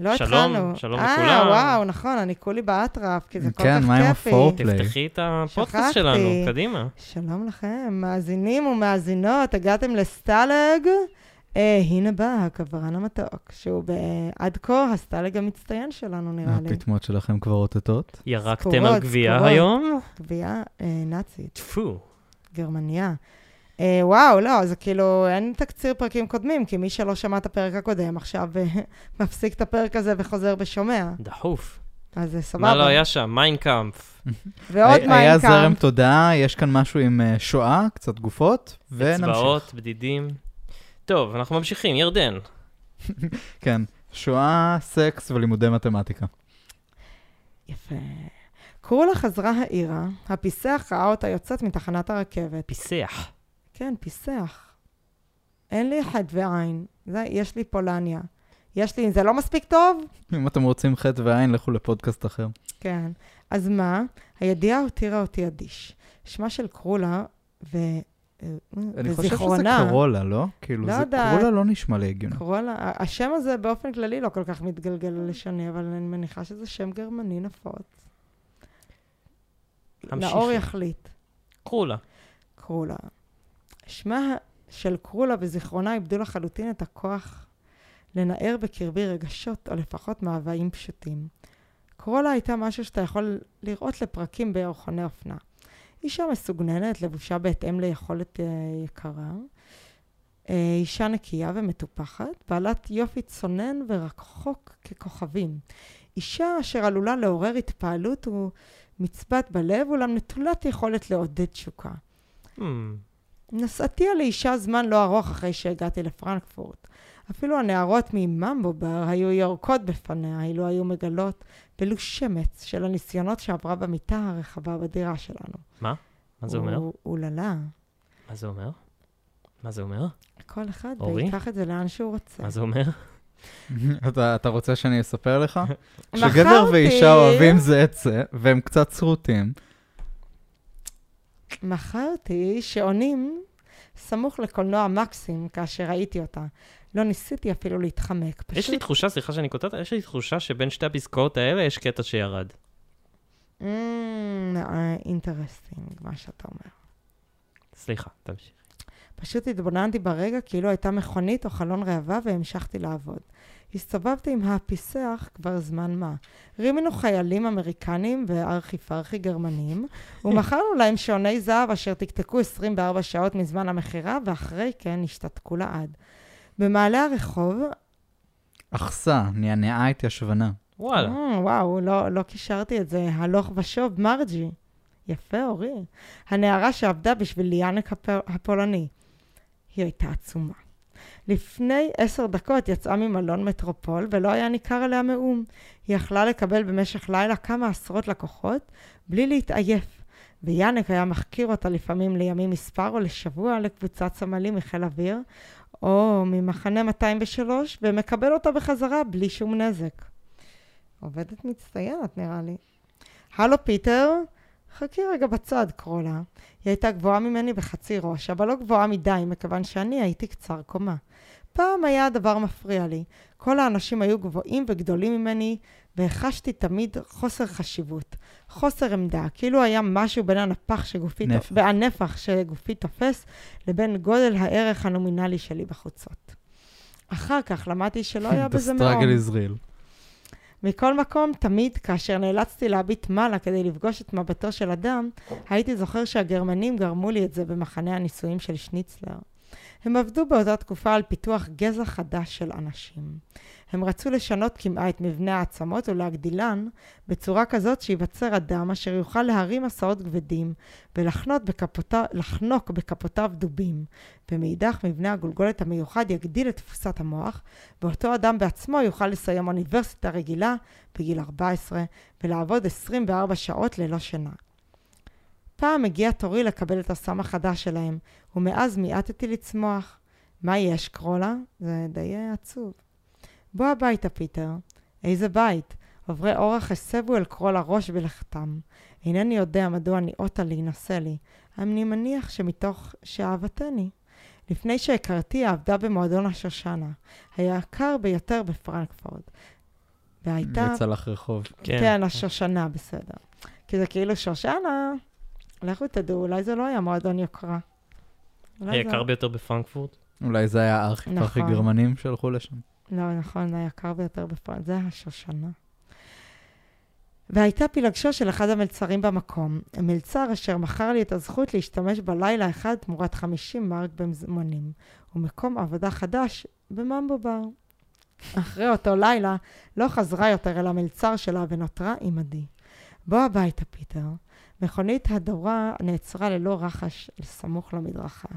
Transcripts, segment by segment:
לא שלום, התחלנו. שלום אה, לכולם. וואו, נכון, אני כולי באטרף, כי זה כל כן, כך מה עם כיפי. הפורפליי? תפתחי את הפודקאסט. שלנו, קדימה. שלום לכם, מאזינים ומאזינות, הגעתם לסטלג. אה, הנה בא הכוורן המתוק, שהוא ב- עד כה הסטלג המצטיין שלנו, נראה לי. הפטמות שלכם כבר אותתות? ירקתם על גבייה. היום? גבייה אה, נאצית, טפו. גרמניה. אה, וואו, לא, זה כאילו, אין תקציר פרקים קודמים, כי מי שלא שמע את הפרק הקודם, עכשיו אה, מפסיק את הפרק הזה וחוזר ושומע. דחוף. אז זה סבבה. מה לא היה שם? מיין קאמפף. ועוד היה- היה מיין קאמפף. זרם תודעה, יש כאן משהו עם אה, שואה, קצת גופות, ונמשיך. אצבעות, בדידים. טוב, אנחנו ממשיכים. ירדן. כן, שואה, סקס ולימודי מתמטיקה. יפה. קרולה חזרה העירה, הפיסח ראה אותה יוצאת מתחנת הרכבת. פיסח. כן, פיסח. אין לי חטא ועין. זה, יש לי פולניה. יש לי, זה לא מספיק טוב? אם אתם רוצים חטא ועין, לכו לפודקאסט אחר. כן. אז מה? הידיעה הותירה אותי אדיש. שמה של קרולה ו... אני חושב שזה קרולה, לא? כאילו, לא זה יודעת. קרולה לא נשמע לי הגיוני. קרולה, השם הזה באופן כללי לא כל כך מתגלגל ללשוני, אבל אני מניחה שזה שם גרמני נפוץ. המשיכי. נאור יחליט. קרולה. קרולה. שמה של קרולה וזיכרונה איבדו לחלוטין את הכוח לנער בקרבי רגשות, או לפחות מאוויים פשוטים. קרולה הייתה משהו שאתה יכול לראות לפרקים בירחוני אופנה. אישה מסוגננת, לבושה בהתאם ליכולת אה, יקרה. אה, אישה נקייה ומטופחת, בעלת יופי צונן ורחוק ככוכבים. אישה אשר עלולה לעורר התפעלות ומצבת בלב, אולם נטולת יכולת לעודד תשוקה. Hmm, נסעתי על אישה זמן לא ארוך אחרי שהגעתי לפרנקפורט. אפילו הנערות מממבו בר היו יורקות בפניה, אילו היו מגלות ולו שמץ של הניסיונות שעברה במיטה הרחבה בדירה שלנו. מה זה אומר? אוללה. מה זה אומר? מה זה אומר? כל אחד אורי? ויקח את זה לאן שהוא רוצה. מה זה אומר? אתה אתה רוצה שאני אספר לך? כשגבר ואישה אוהבים זה את זה, והם קצת שרוטים, מכרתי שעונים סמוך לקולנוע מקסים כאשר ראיתי אותה. לא ניסיתי אפילו להתחמק. פשוט... יש לי תחושה, סליחה שאני קוטעת, יש לי תחושה שבין שתי הפסקאות האלה יש קטע שירד. אינטרסטינג, מה שאתה אומר. סליחה, תמשיך. פשוט התבוננתי ברגע כאילו הייתה מכונית או חלון ראווה והמשכתי לעבוד. הסתובבתי עם הפיסח כבר זמן מה. רימינו חיילים אמריקנים וארכי פרחי גרמנים, ומכרנו להם שעוני זהב אשר תקתקו 24 שעות מזמן המכירה, ואחרי כן השתתקו לעד. במעלה הרחוב, אחסה, נענעה התיישבנה. וואלה. אה, וואו, לא, לא קישרתי את זה, הלוך ושוב, מרג'י. יפה, אורי. הנערה שעבדה בשביל ליאנק הפ... הפולני. היא הייתה עצומה. לפני עשר דקות יצאה ממלון מטרופול ולא היה ניכר עליה מאום. היא יכלה לקבל במשך לילה כמה עשרות לקוחות בלי להתעייף. ויאנק היה מחכיר אותה לפעמים לימים מספר או לשבוע לקבוצת סמלים מחיל אוויר או ממחנה 203 ומקבל אותה בחזרה בלי שום נזק. עובדת מצטיינת נראה לי. הלו פיטר, חכי רגע בצד, קרולה. היא הייתה גבוהה ממני בחצי ראש, אבל לא גבוהה מדי, מכיוון שאני הייתי קצר קומה. פעם היה הדבר מפריע לי. כל האנשים היו גבוהים וגדולים ממני, והחשתי תמיד חוסר חשיבות, חוסר עמדה, כאילו היה משהו בין הנפח שגופי, נפח. והנפח שגופי תופס, לבין גודל הערך הנומינלי שלי בחוצות. אחר כך למדתי שלא היה The בזה מאום. struggle is real. מכל מקום, תמיד כאשר נאלצתי להביט מעלה כדי לפגוש את מבטו של אדם, הייתי זוכר שהגרמנים גרמו לי את זה במחנה הניסויים של שניצלר. הם עבדו באותה תקופה על פיתוח גזע חדש של אנשים. הם רצו לשנות כמעט את מבנה העצמות ולהגדילן בצורה כזאת שייווצר אדם אשר יוכל להרים מסעות כבדים ולחנות בכפותיו, לחנוק בכפותיו דובים. ומאידך מבנה הגולגולת המיוחד יגדיל את תפוסת המוח, ואותו אדם בעצמו יוכל לסיים אוניברסיטה רגילה בגיל 14 ולעבוד 24 שעות ללא שינה. פעם הגיע תורי לקבל את הסם החדש שלהם, ומאז מיעטתי לצמוח. מה יש, קרולה? זה די עצוב. בוא הביתה, פיטר. איזה בית? עוברי אורח הסבו אל קרול הראש בלכתם. אינני יודע מדוע ניאותה להינשא לי. אני מניח שמתוך שאהבתני. לפני שהכרתי עבדה במועדון השושנה, היקר ביותר בפרנקפורט. והייתה... וצלח רחוב. כן. כן, השושנה, בסדר. כי זה כאילו שושנה, לכו תדעו, אולי זה לא היה מועדון יוקרה. אולי זה- היקר ביותר בפרנקפורט. אולי זה היה הארכי נכון. גרמנים שהלכו לשם. לא, נכון, היקר ביותר בפרנק, זה השושנה. והייתה פילגשו של אחד המלצרים במקום, מלצר אשר מכר לי את הזכות להשתמש בלילה אחד תמורת 50 מרק במזמונים, ומקום עבודה חדש בממבו בר. אחרי אותו לילה לא חזרה יותר אל המלצר שלה ונותרה עמדי. בוא הביתה, פיטר. מכונית הדורה נעצרה ללא רחש סמוך למדרכה.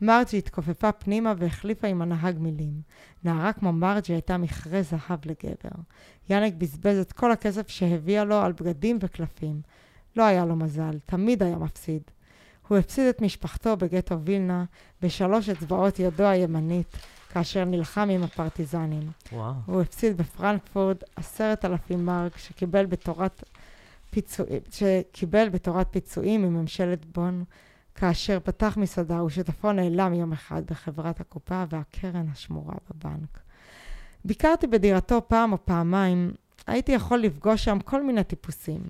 מרג'י התכופפה פנימה והחליפה עם הנהג מילים. נערה כמו מרג'י הייתה מכרה זהב לגבר. יאנק בזבז את כל הכסף שהביאה לו על בגדים וקלפים. לא היה לו מזל, תמיד היה מפסיד. הוא הפסיד את משפחתו בגטו וילנה, בשלוש אצבעות ידו הימנית, כאשר נלחם עם הפרטיזנים. וואו. הוא הפסיד בפרנקפורט עשרת אלפים מרק שקיבל בתורת פיצויים, שקיבל בתורת פיצויים מממשלת בון, כאשר פתח מסעדה ושותפו נעלם יום אחד בחברת הקופה והקרן השמורה בבנק. ביקרתי בדירתו פעם או פעמיים, הייתי יכול לפגוש שם כל מיני טיפוסים.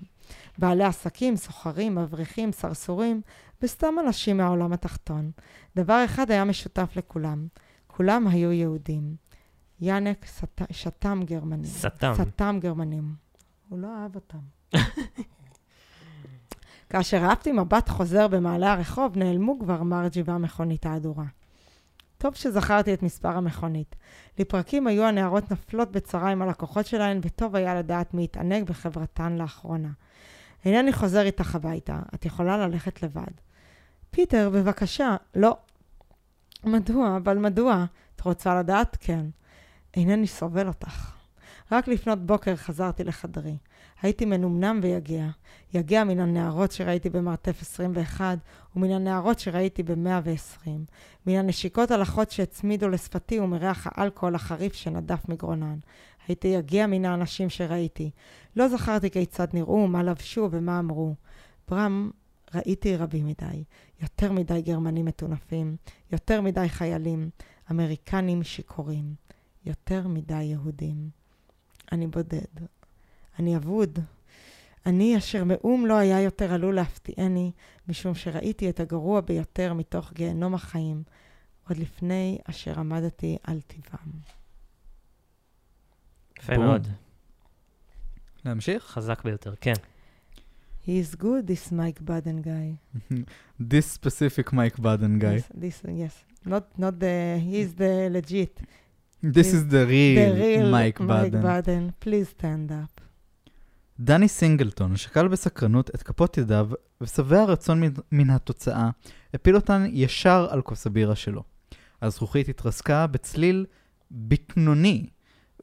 בעלי עסקים, סוחרים, מבריחים, סרסורים, וסתם אנשים מהעולם התחתון. דבר אחד היה משותף לכולם, כולם היו יהודים. יאנק סת... שתם גרמנים. סתם. סתם גרמנים. הוא לא אהב אותם. כאשר אהבתי מבט חוזר במעלה הרחוב, נעלמו כבר מרג'י והמכונית ההדורה. טוב שזכרתי את מספר המכונית. לפרקים היו הנערות נפלות בצרה עם הלקוחות שלהן, וטוב היה לדעת מי התענג בחברתן לאחרונה. אינני חוזר איתך הביתה, את יכולה ללכת לבד. פיטר, בבקשה. לא. מדוע? אבל מדוע? את רוצה לדעת? כן. אינני סובל אותך. רק לפנות בוקר חזרתי לחדרי. הייתי מנומנם ויגע. יגע מן הנערות שראיתי במרתף 21, ומן הנערות שראיתי ב-120. מן הנשיקות הלכות שהצמידו לשפתי ומריח האלכוהול החריף שנדף מגרונן. הייתי יגע מן האנשים שראיתי. לא זכרתי כיצד נראו, מה לבשו ומה אמרו. ברם, ראיתי רבים מדי. יותר מדי גרמנים מטונפים, יותר מדי חיילים, אמריקנים שיכורים, יותר מדי יהודים. אני בודד. אני אבוד. אני אשר מאום לא היה יותר עלול להפתיעני, משום שראיתי את הגרוע ביותר מתוך גיהנום החיים, עוד לפני אשר עמדתי על טבעם. יפה. מאוד. להמשיך? חזק ביותר, כן. He is good, this Mike Baden guy. This specific Mike Baden guy. Yes, this, yes. Not, not the, he is the legit. This is the real, the real Mike Baden. Baden. Please stand up. דני סינגלטון שקל בסקרנות את כפות ידיו, ושבע רצון מן- מן התוצאה, הפיל אותן ישר על כוס הבירה שלו. הזכוכית התרסקה בצליל בקנוני,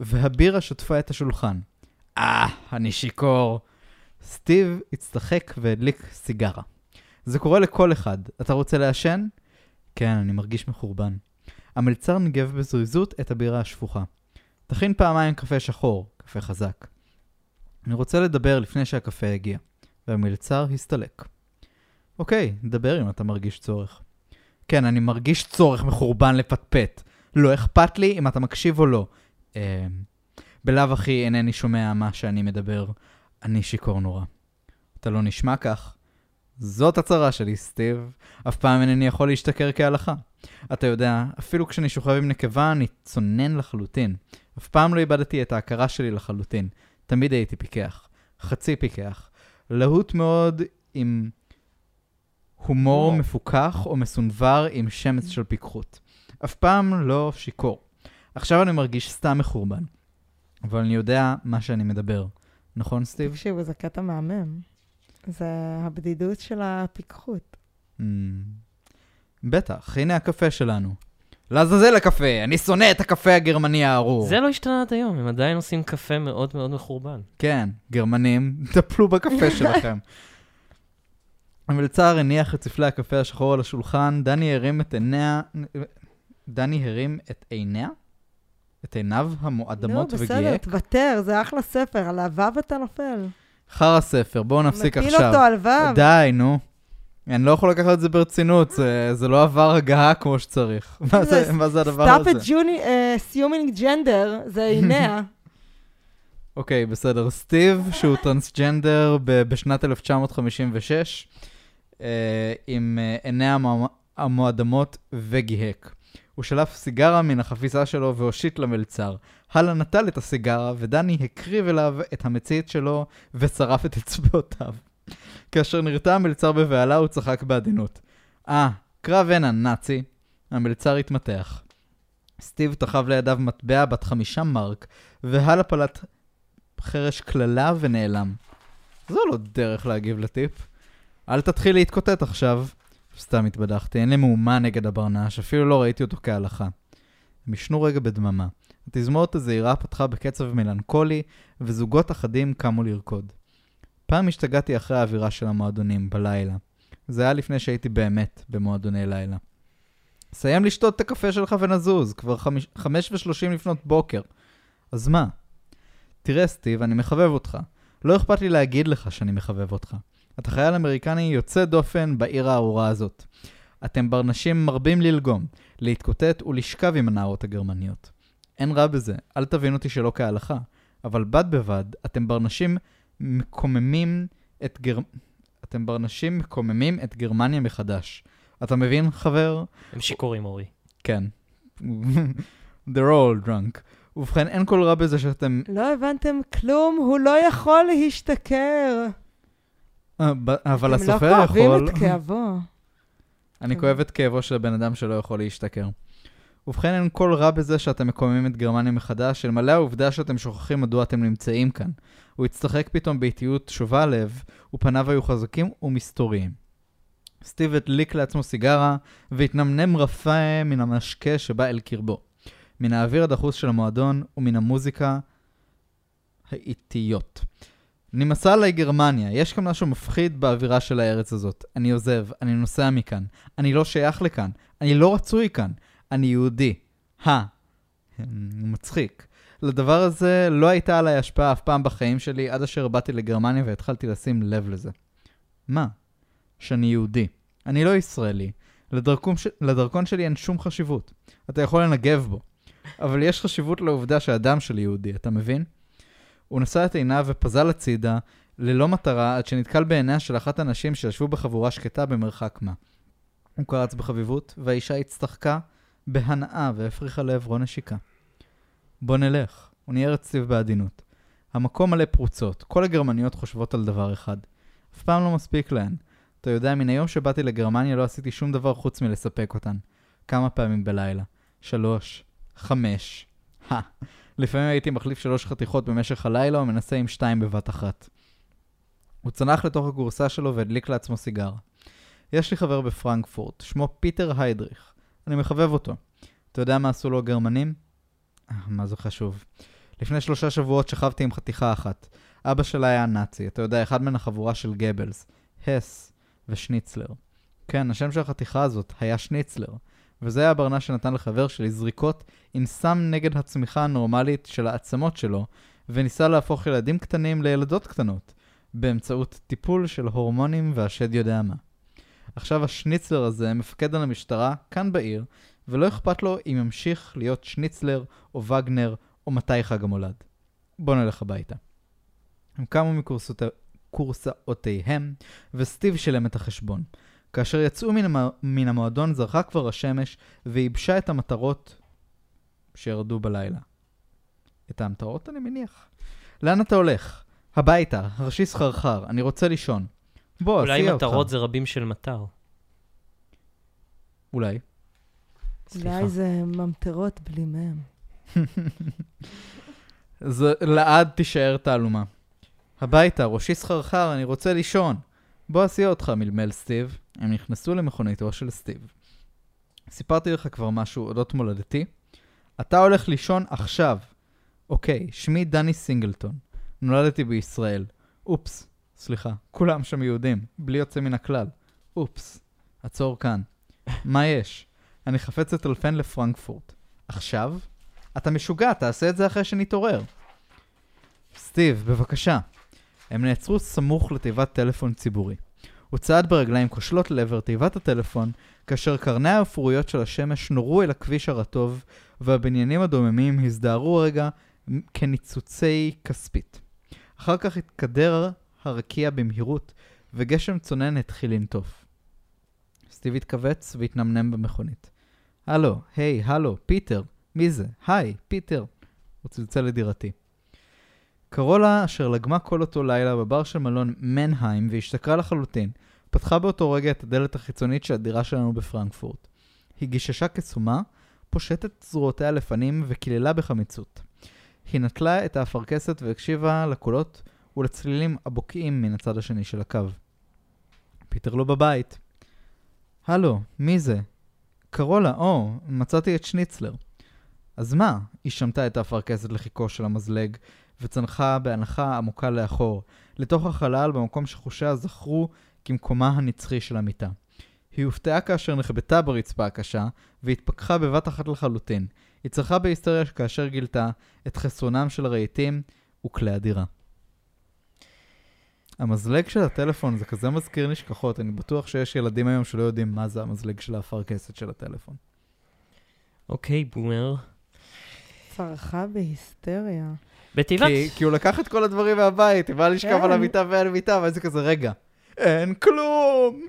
והבירה שטפה את השולחן. אה, אני שיכור. סטיב הצטחק והדליק סיגרה. זה קורה לכל אחד. אתה רוצה לעשן? כן, אני מרגיש מחורבן. המלצר ניגב בזריזות את הבירה השפוכה. תכין פעמיים קפה שחור, קפה חזק. אני רוצה לדבר לפני שהקפה יגיע, והמלצר הסתלק. אוקיי, דבר אם אתה מרגיש צורך. כן, אני מרגיש צורך מחורבן לפטפט. לא אכפת לי אם אתה מקשיב או לא. אה, בלאו הכי אינני שומע מה שאני מדבר. אני שיכור נורא. אתה לא נשמע כך. זאת הצרה שלי, סטיב. אף פעם אינני יכול להשתכר כהלכה. אתה יודע, אפילו כשאני שוכב עם נקבה, אני צונן לחלוטין. אף פעם לא איבדתי את ההכרה שלי לחלוטין. תמיד הייתי פיקח. חצי פיקח. להוט מאוד עם הומור. מפוכח או מסונבר עם שמץ של פיקחות. אף פעם לא שיכור. עכשיו אני מרגיש סתם מחורבן. אבל אני יודע מה שאני מדבר. נכון, סטיב? תקשיבו, זה קטע מהמם. זה הבדידות של הפיקחות. Mm, בטח, הנה הקפה שלנו. לעזאזל הקפה, אני שונא את הקפה הגרמני הארור. זה לא השתנה עד היום, הם עדיין עושים קפה מאוד מאוד מחורבן. כן, גרמנים, טפלו בקפה שלכם. המלצר הניח את ספלי הקפה השחור על השולחן, דני הרים את עיניה... דני הרים את עיניה? את עיניו המועדמות נו, בסדר, וגייק? תוותר, זה אחלה ספר, על הוו אתה נופל. חרא ספר, בואו נפסיק מפיל עכשיו. אותו על וו. די, נו. אני לא יכול לקחת את זה ברצינות, זה, זה לא עבר הגהה כמו שצריך. מה זה, מה זה הדבר Stop הזה? it, Juni- uh, assuming gender, זה עיניה. אוקיי, בסדר. סטיב, שהוא טרנסג'נדר בשנת 1956, אה, עם אה, עיני המוע- המועדמות וגיהק. הוא שלף סיגרה מן החפיסה שלו והושיט למלצר. הלאה נטל את הסיגרה, ודני הקריב אליו את המצית שלו ושרף את אצבעותיו. כאשר נרתע המלצר בבהלה, הוא צחק בעדינות. אה, קרב הנה, נאצי. המלצר התמתח. סטיב תחב לידיו מטבע בת חמישה מרק, והלאה פלט חרש קללה ונעלם. זו לא דרך להגיב לטיפ. אל תתחיל להתקוטט עכשיו. סתם התבדחתי, אין לי מהומה נגד הברנש, אפילו לא ראיתי אותו כהלכה. הם ישנו רגע בדממה. התזמורת הזעירה פתחה בקצב מלנכולי, וזוגות אחדים קמו לרקוד. פעם השתגעתי אחרי האווירה של המועדונים, בלילה. זה היה לפני שהייתי באמת במועדוני לילה. סיים לשתות את הקפה שלך ונזוז, כבר חמיש, חמש ושלושים לפנות בוקר. אז מה? תראה, סטיב, אני מחבב אותך. לא אכפת לי להגיד לך שאני מחבב אותך. אתה חייל אמריקני יוצא דופן בעיר הארורה הזאת. אתם ברנשים מרבים ללגום, להתקוטט ולשכב עם הנערות הגרמניות. אין רע בזה, אל תבין אותי שלא כהלכה, אבל בד בבד, אתם ברנשים מקוממים את גר... אתם ברנשים מקוממים את גרמניה מחדש. אתה מבין, חבר? הם שיכורים, אורי. כן. They're all drunk. ובכן, אין כל רע בזה שאתם... לא הבנתם כלום, הוא לא יכול להשתכר. אה, אבל אתם לא הסופר יכול... כואבים את כאבו. אני כן. כואב את כאבו של הבן אדם שלא יכול להשתכר. ובכן, אין כל רע בזה שאתם מקוממים את גרמניה מחדש, אלמלא העובדה שאתם שוכחים מדוע אתם נמצאים כאן. הוא הצטחק פתאום באיטיות שובה לב, ופניו היו חזקים ומסתוריים. סטיב הדליק לעצמו סיגרה, והתנמנם רפה מן המשקה שבא אל קרבו. מן האוויר הדחוס של המועדון, ומן המוזיקה האיטיות. נמסה עליי גרמניה, יש כאן משהו מפחיד באווירה של הארץ הזאת. אני עוזב, אני נוסע מכאן. אני לא שייך לכאן. אני לא רצוי כאן. אני יהודי. הא. מצחיק. לדבר הזה לא הייתה עליי השפעה אף פעם בחיים שלי, עד אשר באתי לגרמניה והתחלתי לשים לב לזה. מה? שאני יהודי. אני לא ישראלי. לדרכון, ש... לדרכון שלי אין שום חשיבות. אתה יכול לנגב בו. אבל יש חשיבות לעובדה שהדם שלי יהודי, אתה מבין? הוא נשא את עיניו ופזל הצידה, ללא מטרה, עד שנתקל בעיניה של אחת הנשים שישבו בחבורה שקטה במרחק מה. הוא קרץ בחביבות, והאישה הצטחקה בהנאה והפריחה לעברו נשיקה. בוא נלך, הוא ניער את בעדינות. המקום מלא פרוצות, כל הגרמניות חושבות על דבר אחד. אף פעם לא מספיק להן. אתה יודע, מן היום שבאתי לגרמניה לא עשיתי שום דבר חוץ מלספק אותן. כמה פעמים בלילה? שלוש, חמש. הא. לפעמים הייתי מחליף שלוש חתיכות במשך הלילה ומנסה עם שתיים בבת אחת. הוא צנח לתוך הכורסה שלו והדליק לעצמו סיגר. יש לי חבר בפרנקפורט, שמו פיטר היידריך. אני מחבב אותו. אתה יודע מה עשו לו הגרמנים? אה, מה זה חשוב. לפני שלושה שבועות שכבתי עם חתיכה אחת. אבא שלה היה נאצי, אתה יודע, אחד מן החבורה של גבלס, הס ושניצלר. כן, השם של החתיכה הזאת היה שניצלר. וזה היה הברנש שנתן לחבר שלי זריקות עם סם נגד הצמיחה הנורמלית של העצמות שלו, וניסה להפוך ילדים קטנים לילדות קטנות, באמצעות טיפול של הורמונים והשד יודע מה. עכשיו השניצלר הזה מפקד על המשטרה כאן בעיר, ולא אכפת לו אם ימשיך להיות שניצלר או וגנר או מתי חג המולד. בוא נלך הביתה. הם קמו מקורסאותיהם, וסטיב שילם את החשבון. כאשר יצאו מן, המ... מן המועדון זרחה כבר השמש וייבשה את המטרות שירדו בלילה. את המטרות אני מניח. לאן אתה הולך? הביתה, הראשי סחרחר, אני רוצה לישון. בוא, אולי. מטרות זה רבים של מטר. אולי. סליחה. אולי זה ממטרות בלי מהם. זה לעד תישאר תעלומה. הביתה, ראשי סחרחר, אני רוצה לישון. בוא אסיע אותך, מלמל סטיב. הם נכנסו למכוניתו של סטיב. סיפרתי לך כבר משהו אודות מולדתי? אתה הולך לישון עכשיו. אוקיי, שמי דני סינגלטון. נולדתי בישראל. אופס, סליחה, כולם שם יהודים, בלי יוצא מן הכלל. אופס, עצור כאן. מה יש? אני חפץ לטלפן לפרנקפורט. עכשיו? אתה משוגע, תעשה את זה אחרי שנתעורר. סטיב, בבקשה. הם נעצרו סמוך לתיבת טלפון ציבורי. הוא צעד ברגליים כושלות לעבר תיבת הטלפון, כאשר קרניה האפרויות של השמש נורו אל הכביש הרטוב, והבניינים הדוממים הזדהרו רגע כניצוצי כספית. אחר כך התקדר הרקיע במהירות, וגשם צונן התחיל לנטוף. סטיב התכווץ והתנמנם במכונית. הלו, היי, הלו, פיטר, מי זה? היי, פיטר. הוא צלצל לדירתי. קרולה, אשר לגמה כל אותו לילה בבר של מלון מנהיים והשתכרה לחלוטין, פתחה באותו רגע את הדלת החיצונית של הדירה שלנו בפרנקפורט. היא גיששה כסומה, פושטת זרועותיה לפנים וקיללה בחמיצות. היא נטלה את האפרכסת והקשיבה לקולות ולצלילים הבוקעים מן הצד השני של הקו. פיטר לא בבית. הלו, מי זה? קרולה, או, מצאתי את שניצלר. אז מה? היא שמטה את האפרכסת לחיכו של המזלג, וצנחה בהנחה עמוקה לאחור, לתוך החלל במקום שחושיה זכרו כמקומה הנצחי של המיטה. היא הופתעה כאשר נחבטה ברצפה הקשה, והתפכחה בבת אחת לחלוטין. היא צרחה בהיסטריה כאשר גילתה את חסרונם של הרהיטים וכלי הדירה. המזלג של הטלפון זה כזה מזכיר נשכחות, אני בטוח שיש ילדים היום שלא יודעים מה זה המזלג של האפרכסת של הטלפון. אוקיי, בומר. צרחה בהיסטריה. בתיבת... כי, כי הוא לקח את כל הדברים מהבית, היא באה לשכב כן. על המיטה ועל המיטה, ואז זה כזה, רגע, אין כלום!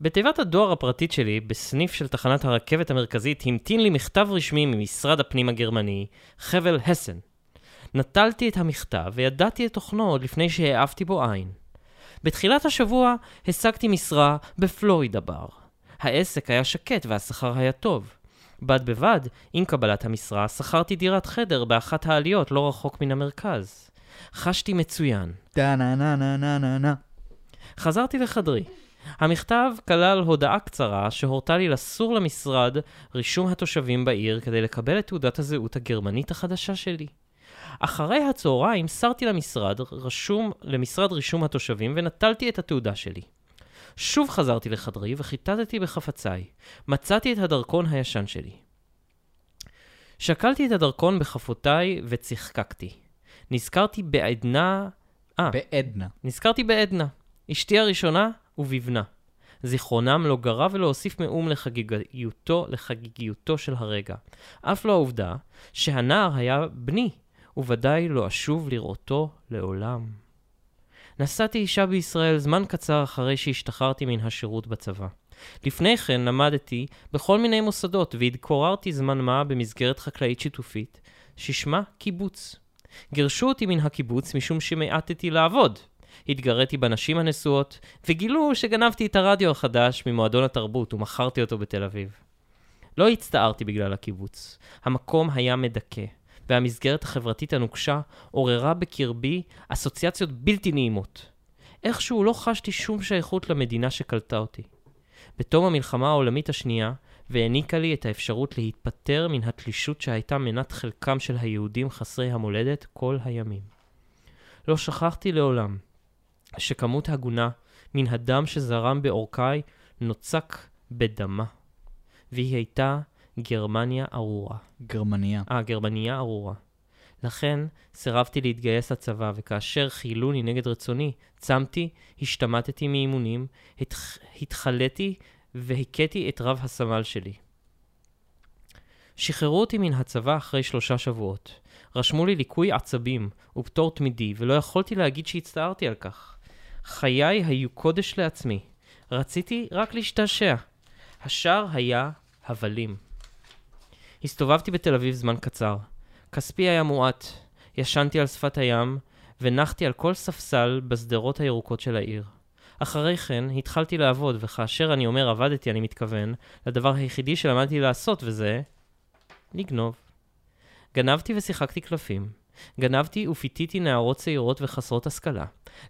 בתיבת הדואר הפרטית שלי, בסניף של תחנת הרכבת המרכזית, המתין לי מכתב רשמי ממשרד הפנים הגרמני, חבל הסן. נטלתי את המכתב וידעתי את תוכנו עוד לפני שהעפתי בו עין. בתחילת השבוע השגתי משרה בפלורידה בר. העסק היה שקט והשכר היה טוב. בד בבד, עם קבלת המשרה, שכרתי דירת חדר באחת העליות לא רחוק מן המרכז. חשתי מצוין. טה נה נה נה נה נה נה. חזרתי לחדרי. המכתב כלל הודעה קצרה שהורתה לי לסור למשרד רישום התושבים בעיר כדי לקבל את תעודת הזהות הגרמנית החדשה שלי. אחרי הצהריים סרתי למשרד, רשום, למשרד רישום התושבים ונטלתי את התעודה שלי. שוב חזרתי לחדרי וחיטטתי בחפציי. מצאתי את הדרכון הישן שלי. שקלתי את הדרכון בכפותיי וצחקקתי. נזכרתי בעדנה... אה, בעדנה. נזכרתי בעדנה, אשתי הראשונה ובבנה. זיכרונם לא גרע ולא הוסיף מאום לחגיגיותו, לחגיגיותו של הרגע. אף לא העובדה שהנער היה בני, וודאי לא אשוב לראותו לעולם. נשאתי אישה בישראל זמן קצר אחרי שהשתחררתי מן השירות בצבא. לפני כן למדתי בכל מיני מוסדות והתקוררתי זמן מה במסגרת חקלאית שיתופית, ששמה קיבוץ. גירשו אותי מן הקיבוץ משום שמעטתי לעבוד. התגריתי בנשים הנשואות, וגילו שגנבתי את הרדיו החדש ממועדון התרבות ומכרתי אותו בתל אביב. לא הצטערתי בגלל הקיבוץ. המקום היה מדכא, והמסגרת החברתית הנוקשה עוררה בקרבי אסוציאציות בלתי נעימות. איכשהו לא חשתי שום שייכות למדינה שקלטה אותי. בתום המלחמה העולמית השנייה, והעניקה לי את האפשרות להתפטר מן התלישות שהייתה מנת חלקם של היהודים חסרי המולדת כל הימים. לא שכחתי לעולם שכמות הגונה מן הדם שזרם בעורקיי נוצק בדמה, והיא הייתה גרמניה ארורה. גרמניה. אה, גרמניה ארורה. לכן סירבתי להתגייס לצבא, וכאשר חיילוני נגד רצוני, צמתי, השתמטתי מאימונים, התח... התחלתי והכיתי את רב הסמל שלי. שחררו אותי מן הצבא אחרי שלושה שבועות. רשמו לי ליקוי עצבים ופטור תמידי, ולא יכולתי להגיד שהצטערתי על כך. חיי היו קודש לעצמי. רציתי רק להשתעשע. השאר היה הבלים. הסתובבתי בתל אביב זמן קצר. כספי היה מועט. ישנתי על שפת הים, ונחתי על כל ספסל בשדרות הירוקות של העיר. אחרי כן התחלתי לעבוד, וכאשר אני אומר עבדתי, אני מתכוון לדבר היחידי שלמדתי לעשות, וזה לגנוב. גנבתי ושיחקתי קלפים. גנבתי ופיתיתי נערות צעירות וחסרות השכלה.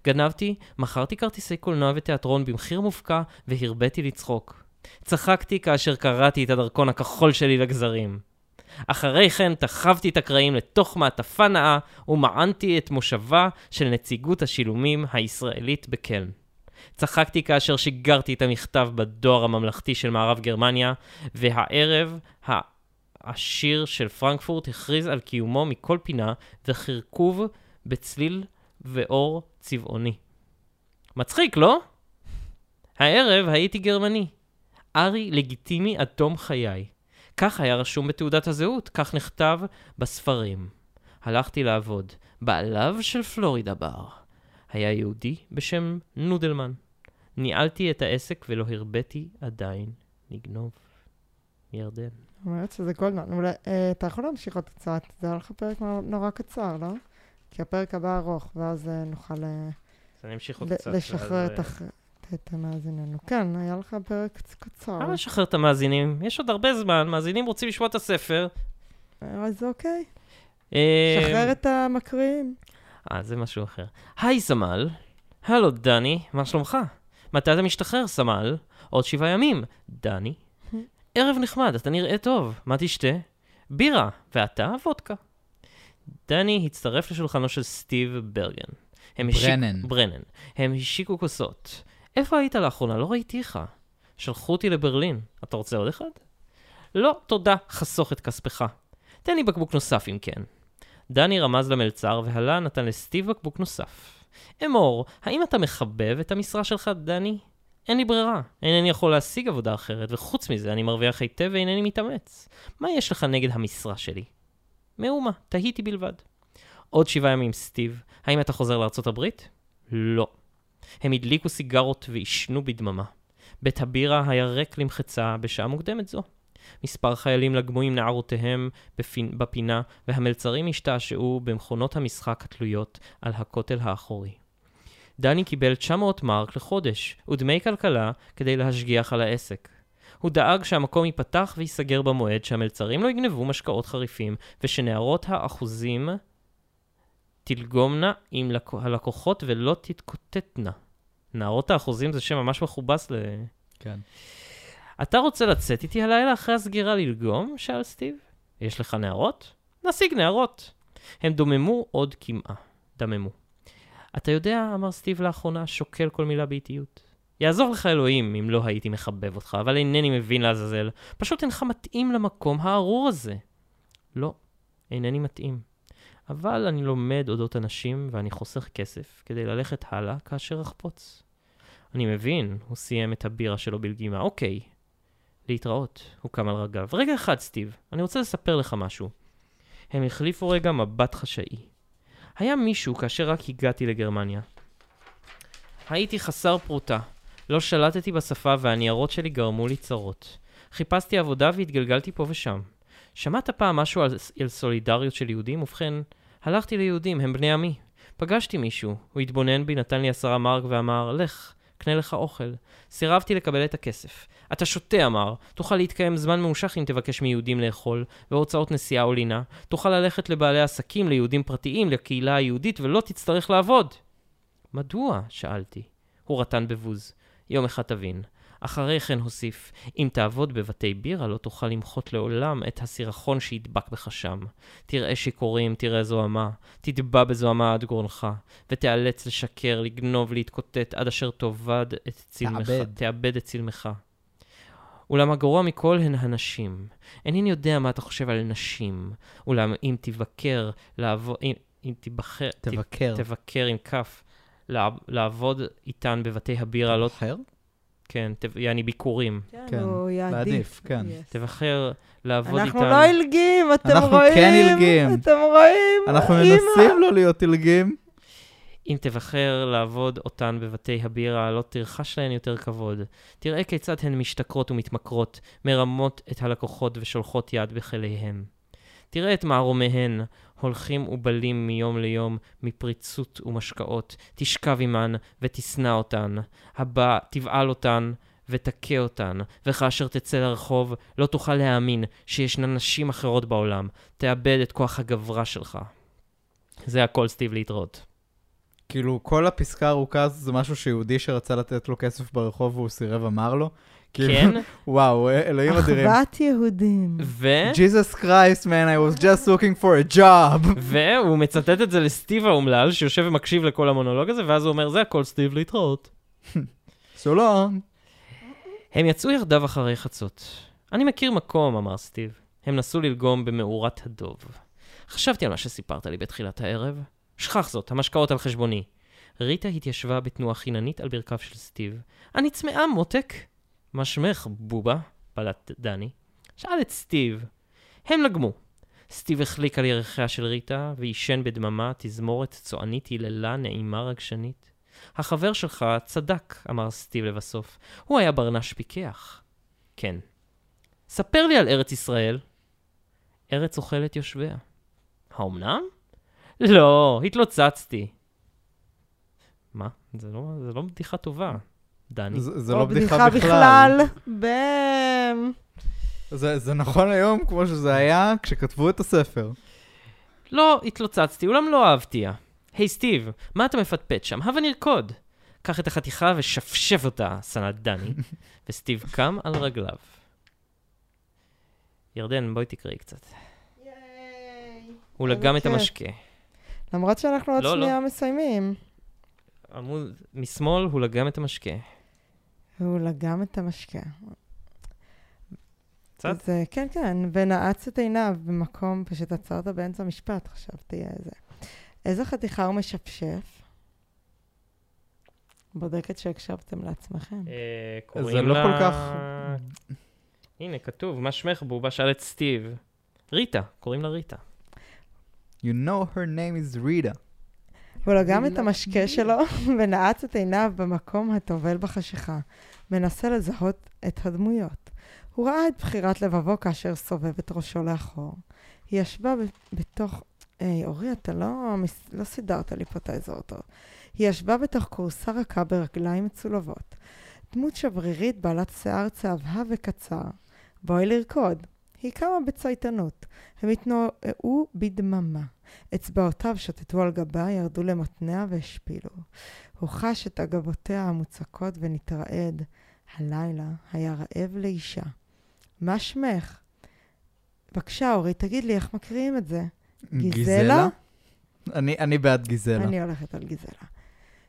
גנבתי, מכרתי כרטיסי קולנוע ותיאטרון במחיר מופקע, והרביתי לצחוק. צחקתי כאשר קרעתי את הדרכון הכחול שלי לגזרים. אחרי כן תחבתי את הקרעים לתוך מעטפה נאה ומענתי את מושבה של נציגות השילומים הישראלית בקלן. צחקתי כאשר שיגרתי את המכתב בדואר הממלכתי של מערב גרמניה, והערב העשיר של פרנקפורט הכריז על קיומו מכל פינה וחרקוב בצליל ואור צבעוני. מצחיק, לא? הערב הייתי גרמני. ארי לגיטימי עד תום חיי. כך היה רשום בתעודת הזהות, כך נכתב בספרים. הלכתי לעבוד. בעליו של פלורידה בר. היה יהודי בשם נודלמן. ניהלתי את העסק ולא הרביתי עדיין לגנוב. מירדן. אומרת שזה גולדמן. אולי, אה, אתה יכול להמשיך עוד קצת, זה היה לך פרק נור- נורא קצר, לא? כי הפרק הבא ארוך, ואז אה, נוכל אה, אז אני אמשיך עוד ל- קצת. לשחרר ואז, את הח- את המאזיננו. כן, היה לך פרק קצ- קצר. למה לשחרר את המאזינים? יש עוד הרבה זמן, מאזינים רוצים לשמוע את הספר. אז אוקיי, אה, שחרר את המקריאים. אה, זה משהו אחר. היי, סמל. הלו, דני, מה שלומך? מתי אתה משתחרר, סמל? עוד שבעה ימים. דני? ערב נחמד, אתה נראה טוב. מה תשתה? בירה. ואתה? וודקה. דני הצטרף לשולחנו של סטיב ברגן. השיק- ברנן. ברנן. הם השיקו כוסות. איפה היית לאחרונה? לא ראיתיך. שלחו אותי לברלין. אתה רוצה עוד אחד? לא, תודה, חסוך את כספך. תן לי בקבוק נוסף אם כן. דני רמז למלצר, והלה נתן לסטיב בקבוק נוסף. אמור, האם אתה מחבב את המשרה שלך, דני? אין לי ברירה, אינני יכול להשיג עבודה אחרת, וחוץ מזה אני מרוויח היטב ואינני מתאמץ. מה יש לך נגד המשרה שלי? מאומה, תהיתי בלבד. עוד שבעה ימים, סטיב, האם אתה חוזר לארצות הברית? לא. הם הדליקו סיגרות ועישנו בדממה. בית הבירה היה ריק למחצה בשעה מוקדמת זו. מספר חיילים לגמו עם נערותיהם בפינ... בפינה, והמלצרים השתעשעו במכונות המשחק התלויות על הכותל האחורי. דני קיבל 900 מרק לחודש, ודמי כלכלה כדי להשגיח על העסק. הוא דאג שהמקום ייפתח וייסגר במועד, שהמלצרים לא יגנבו משקאות חריפים, ושנערות האחוזים תלגומנה עם לקו... הלקוחות ולא תתקוטטנה. נערות האחוזים זה שם ממש מכובס ל... כן. אתה רוצה לצאת איתי הלילה אחרי הסגירה ללגום? שאל סטיב. יש לך נערות? נשיג נערות. הם דוממו עוד קמעה. דממו. אתה יודע, אמר סטיב לאחרונה, שוקל כל מילה באיטיות. יעזור לך אלוהים אם לא הייתי מחבב אותך, אבל אינני מבין לעזאזל. פשוט אינך מתאים למקום הארור הזה. לא, אינני מתאים. אבל אני לומד אודות אנשים ואני חוסך כסף כדי ללכת הלאה כאשר אחפוץ. אני מבין, הוא סיים את הבירה שלו בלגימה. אוקיי, להתראות, הוא קם על רגליו. רגע אחד, סטיב, אני רוצה לספר לך משהו. הם החליפו רגע מבט חשאי. היה מישהו כאשר רק הגעתי לגרמניה. הייתי חסר פרוטה. לא שלטתי בשפה והניירות שלי גרמו לי צרות. חיפשתי עבודה והתגלגלתי פה ושם. שמעת פעם משהו על, על סולידריות של יהודים? ובכן, הלכתי ליהודים, הם בני עמי. פגשתי מישהו, הוא התבונן בי, נתן לי עשרה מרק ואמר, לך, קנה לך אוכל. סירבתי לקבל את הכסף. אתה שותה, אמר. תוכל להתקיים זמן ממושך אם תבקש מיהודים לאכול, והוצאות נסיעה או לינה. תוכל ללכת לבעלי עסקים, ליהודים פרטיים, לקהילה היהודית, ולא תצטרך לעבוד. מדוע? שאלתי. הוא רטן בבוז. יום אחד תבין. אחרי כן הוסיף, אם תעבוד בבתי בירה לא תוכל למחות לעולם את הסירחון שידבק בך שם. תראה שיכורים, תראה זוהמה, תטבע בזוהמה עד גרונך, ותיאלץ לשקר, לגנוב, להתקוטט, עד אשר תאבד את צלמך, תאבד. תאבד את צלמך. אולם הגרוע מכל הן הנשים. אינני יודע מה אתה חושב על נשים, אולם אם תבקר, לעבוד, אם, אם תבחר, תבקר. תבקר עם כף, לעב- לעבוד איתן בבתי הבירה, לא, אחר? כן, תב- יעני ביקורים. כן, כן, הוא יעדיף. להעדיף, כן. תבחר לעבוד אנחנו איתן. לא עילגים, אתם אנחנו רואים? כן עילגים. אתם רואים? אנחנו. מנסים לא להיות עילגים. אם תבחר לעבוד אותן בבתי הבירה, לא תרחש להן יותר כבוד. תראה כיצד הן משתכרות ומתמכרות, מרמות את הלקוחות ושולחות יד בכליהם. תראה את מערומיהן, הולכים ובלים מיום ליום, מפריצות ומשקאות. תשכב עמן ותשנא אותן. הבא, תבעל אותן ותכה אותן, וכאשר תצא לרחוב, לא תוכל להאמין שישנן נשים אחרות בעולם. תאבד את כוח הגברה שלך. זה הכל, סטיב, להתראות. כאילו, כל הפסקה הארוכה הזו זה משהו שיהודי שרצה לתת לו כסף ברחוב והוא סירב אמר לו. כאילו, כן, וואו, אלוהים אדירים. אחוות יהודים. ו... Jesus Christ, man, I was just looking for a job. והוא מצטט את זה לסטיב האומלל, שיושב ומקשיב לכל המונולוג הזה, ואז הוא אומר, זה הכל סטיב להתראות. So long. הם יצאו יחדיו אחרי חצות. אני מכיר מקום, אמר סטיב. הם נסו ללגום במאורת הדוב. חשבתי על מה שסיפרת לי בתחילת הערב. שכח זאת, המשקאות על חשבוני. ריטה התיישבה בתנועה חיננית על ברכיו של סטיב. אני צמאה, מותק. מה שמך, בובה? פלט דני. שאל את סטיב. הם לגמו. סטיב החליק על ירכיה של ריטה, ועישן בדממה תזמורת צוענית היללה נעימה רגשנית. החבר שלך צדק, אמר סטיב לבסוף. הוא היה ברנש פיקח. כן. ספר לי על ארץ ישראל. ארץ אוכלת יושביה. האומנם? לא, התלוצצתי. מה? זה לא, זה לא בדיחה טובה, דני. זה לא בדיחה בכלל. בם. זה זה נכון היום כמו שזה היה כשכתבו את הספר. לא התלוצצתי, אולם לא אהבתיה. היי סטיב, מה אתה מפטפט שם? הבה נרקוד. קח את החתיכה ושפשף אותה, סנט דני. וסטיב קם על רגליו. ירדן, בואי תקראי קצת. הוא איזה לגם את. המשקה. למרות שאנחנו עוד לא, לא. שנייה מסיימים. עמוד משמאל הוא לגם את המשקה. הוא לגם את המשקה. קצת? אז, אה, כן, כן, ונעץ את עיניו במקום, פשוט עצרת באמצע משפט, חשבתי איזה. איזה חתיכה הוא משפשף? בודקת שהקשבתם לעצמכם. אה, זה לא. כל כך... הנה, כתוב, מה שמך בובה? שאל את סטיב. ריטה, קוראים לה ריטה. You know her name is Rita. הוא לגם את המשקה שלו ונעץ את עיניו במקום הטובל בחשיכה, מנסה לזהות את הדמויות. הוא ראה את בחירת לבבו כאשר סובב את ראשו לאחור. היא ישבה ב- בתוך... היי, אורי, אתה לא, לא סידרת לי פה את האזור טוב. היא ישבה בתוך כורסה רכה ברגליים מצולבות. דמות שברירית בעלת שיער צהבהה וקצר. בואי לרקוד. היא קמה בצייתנות. הם התנועעו בדממה. אצבעותיו שוטטו על גבה, ירדו למותניה והשפילו. הוא חש את אגבותיה המוצקות ונתרעד. הלילה היה רעב לאישה. מה שמך? בבקשה, אורי, תגיד לי איך מקריאים את זה. גיזלה? אני אני בעד גיזלה. אני הולכת על גיזלה.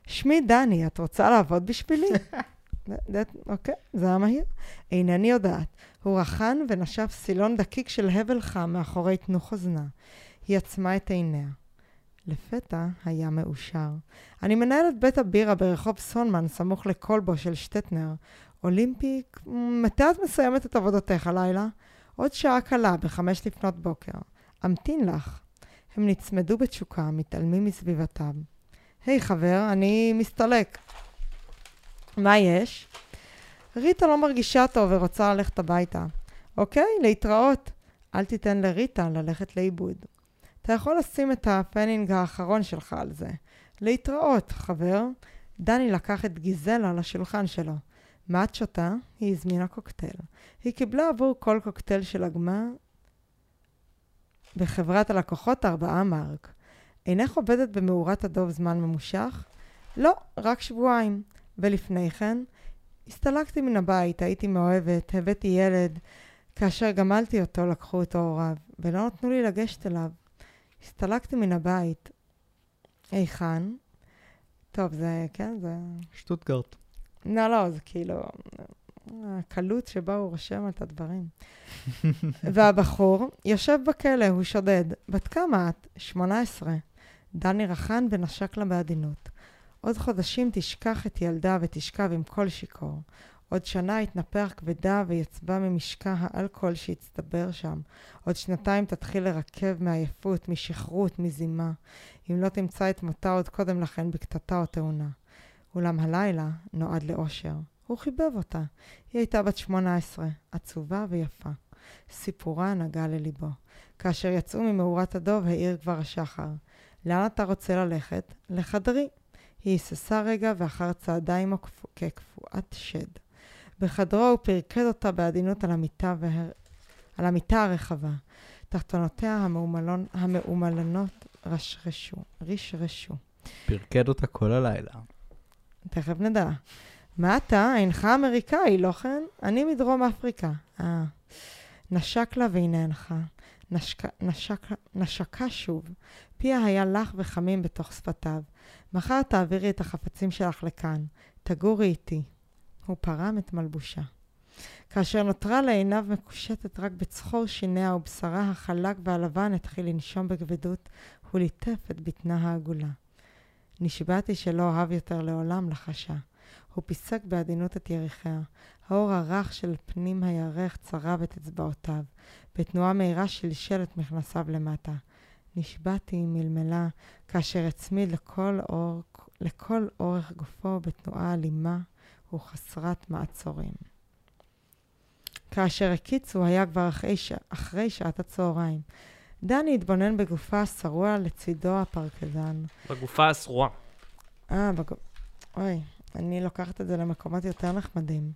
שמי דני, את רוצה לעבוד בשבילי? אוקיי, זה היה מהיר. אינני יודעת. הוא רחן ונשף סילון דקיק של הבל חם מאחורי תנוך אוזנה. היא עצמה את עיניה. לפתע היה מאושר. אני מנהלת בית הבירה ברחוב סונמן, סמוך לכלבו של שטטנר. אולימפי, מתי את מסיימת את עבודתך הלילה? עוד שעה קלה, בחמש לפנות בוקר. אמתין לך. הם נצמדו בתשוקה, מתעלמים מסביבתם. היי חבר, אני מסתלק. מה יש? ריטה לא מרגישה טוב ורוצה ללכת הביתה. אוקיי, להתראות. אל תיתן לריטה ללכת לאיבוד. אתה יכול לשים את הפנינג האחרון שלך על זה. להתראות, חבר. דני לקח את גיזלה לשולחן שלו. מה את שותה? היא הזמינה קוקטייל. היא קיבלה עבור כל קוקטייל של הגמה בחברת הלקוחות ארבעה מרק. אינך עובדת במאורת הדוב זמן ממושך? לא, רק שבועיים. ולפני כן? הסתלקתי מן הבית, הייתי מאוהבת, הבאתי ילד. כאשר גמלתי אותו, לקחו אותו הוריו, ולא נתנו לי לגשת אליו. הסתלקתי מן הבית. היכן? טוב, זה, כן, זה... שטוטגרט. לא, לא, זה כאילו... הקלות שבה הוא רושם את הדברים. והבחור יושב בכלא, הוא שודד. בת כמה את? 18. דני רחן ונשק לה בעדינות. עוד חודשים תשכח את ילדה ותשכב עם כל שיכור. עוד שנה יתנפח כבדה ויצבע ממשקע האלכוהול שהצטבר שם. עוד שנתיים תתחיל לרכב מעייפות, משכרות, מזימה. אם לא תמצא את מותה עוד קודם לכן בקטטה או תאונה. אולם הלילה נועד לאושר. הוא חיבב אותה. היא הייתה בת 18, עצובה ויפה. סיפורה נגע לליבו. כאשר יצאו ממאורת הדוב, העיר כבר השחר. לאן אתה רוצה ללכת? לחדרי. היא היססה רגע ואחר צעדה עמו כקפואת שד. בחדרו הוא פרקד אותה בעדינות על המיטה, והר... על המיטה הרחבה. תחתונותיה המאומלון... המאומלנות רשרשו, רשרשו. פרקד אותה כל הלילה. תכף נדע. מה אתה? אינך אמריקאי, לא כן? אני מדרום אפריקה. אה. נשק לה והיא נאנחה. נשק, נשק, נשקה שוב. פיה היה לח וחמים בתוך שפתיו. מחר תעבירי את החפצים שלך לכאן. תגורי איתי. הוא פרם את מלבושה. כאשר נותרה לעיניו מקושטת רק בצחור שיניה ובשרה החלק והלבן התחיל לנשום בכבדות, הוא ליטף את בטנה העגולה. נשבעתי שלא אוהב יותר לעולם לחשה. הוא פיסק בעדינות את יריחיה. האור הרך של פנים הירך צרב את אצבעותיו. בתנועה מהירה שלשל את מכנסיו למטה. נשבעתי, מלמלה, כאשר הצמיד לכל, אור, לכל אורך גופו בתנועה אלימה וחסרת מעצורים. כאשר הקיץ הוא היה כבר אחרי, ש... אחרי שעת הצהריים. דני התבונן בגופה השרוע לצידו הפרקזן. בגופה השרועה. אה, בג... אוי, אני לוקחת את זה למקומות יותר נחמדים.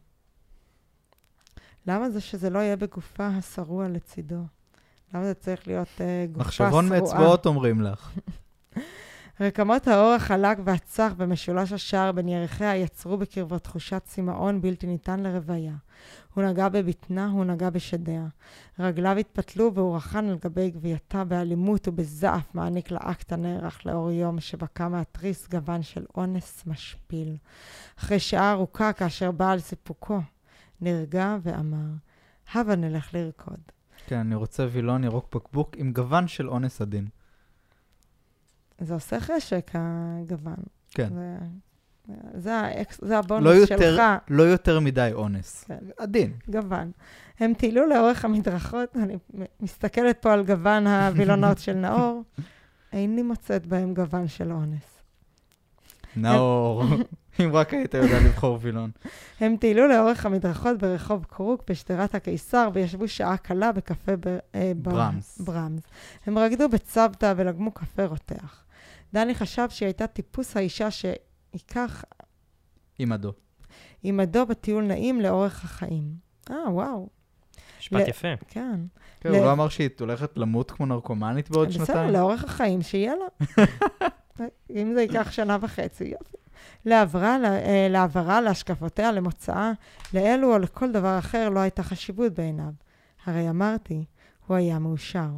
למה זה שזה לא יהיה בגופה השרוע לצידו? למה זה צריך להיות uh, גופה שרועה? מחשבון מאצבעות אומרים לך. רקמות האור החלק והצח במשולש השער בין ירחיה יצרו בקרבו תחושת צמאון בלתי ניתן לרוויה. הוא נגע בבטנה, הוא נגע בשדיה. רגליו התפתלו והוא רחן על גבי גווייתה באלימות ובזעף מעניק לאקט הנערך לאור יום שבקע מהתריס גוון של אונס משפיל. אחרי שעה ארוכה כאשר בא על סיפוקו, נרגע ואמר, הבה נלך לרקוד. כן, אני רוצה וילון ירוק בקבוק עם גוון של אונס עדין. זה עושה חשק, הגוון. כן. זה, זה, האקס, זה הבונוס לא יותר, שלך, לא יותר מדי אונס. כן. עדין. גוון. הם טיילו לאורך המדרכות, אני מסתכלת פה על גוון הווילונות של נאור, איני מוצאת בהם גוון של אונס. נאור, אם רק היית יודע לבחור וילון. הם טיילו לאורך המדרכות ברחוב קרוק בשדרת הקיסר וישבו שעה קלה בקפה ב, אה, ברמס. ברמס. הם רקדו בצוותא ולגמו קפה רותח. דני חשב שהיא הייתה טיפוס האישה שייקח עם הדו. עמדו בטיול נעים לאורך החיים. אה, וואו, משפט ל- יפה. כן. כן, ל- הוא לא אמר שהיא הולכת למות כמו נרקומנית בעוד בסדר, שנתיים? לאורך החיים שיהיה לה. אם זה ייקח שנה וחצי, יופי. להעברה, לה- אה, להעברה, להשקפותיה, למוצאה, לאלו או לכל דבר אחר לא הייתה חשיבות בעיניו. הרי אמרתי, הוא היה מאושר.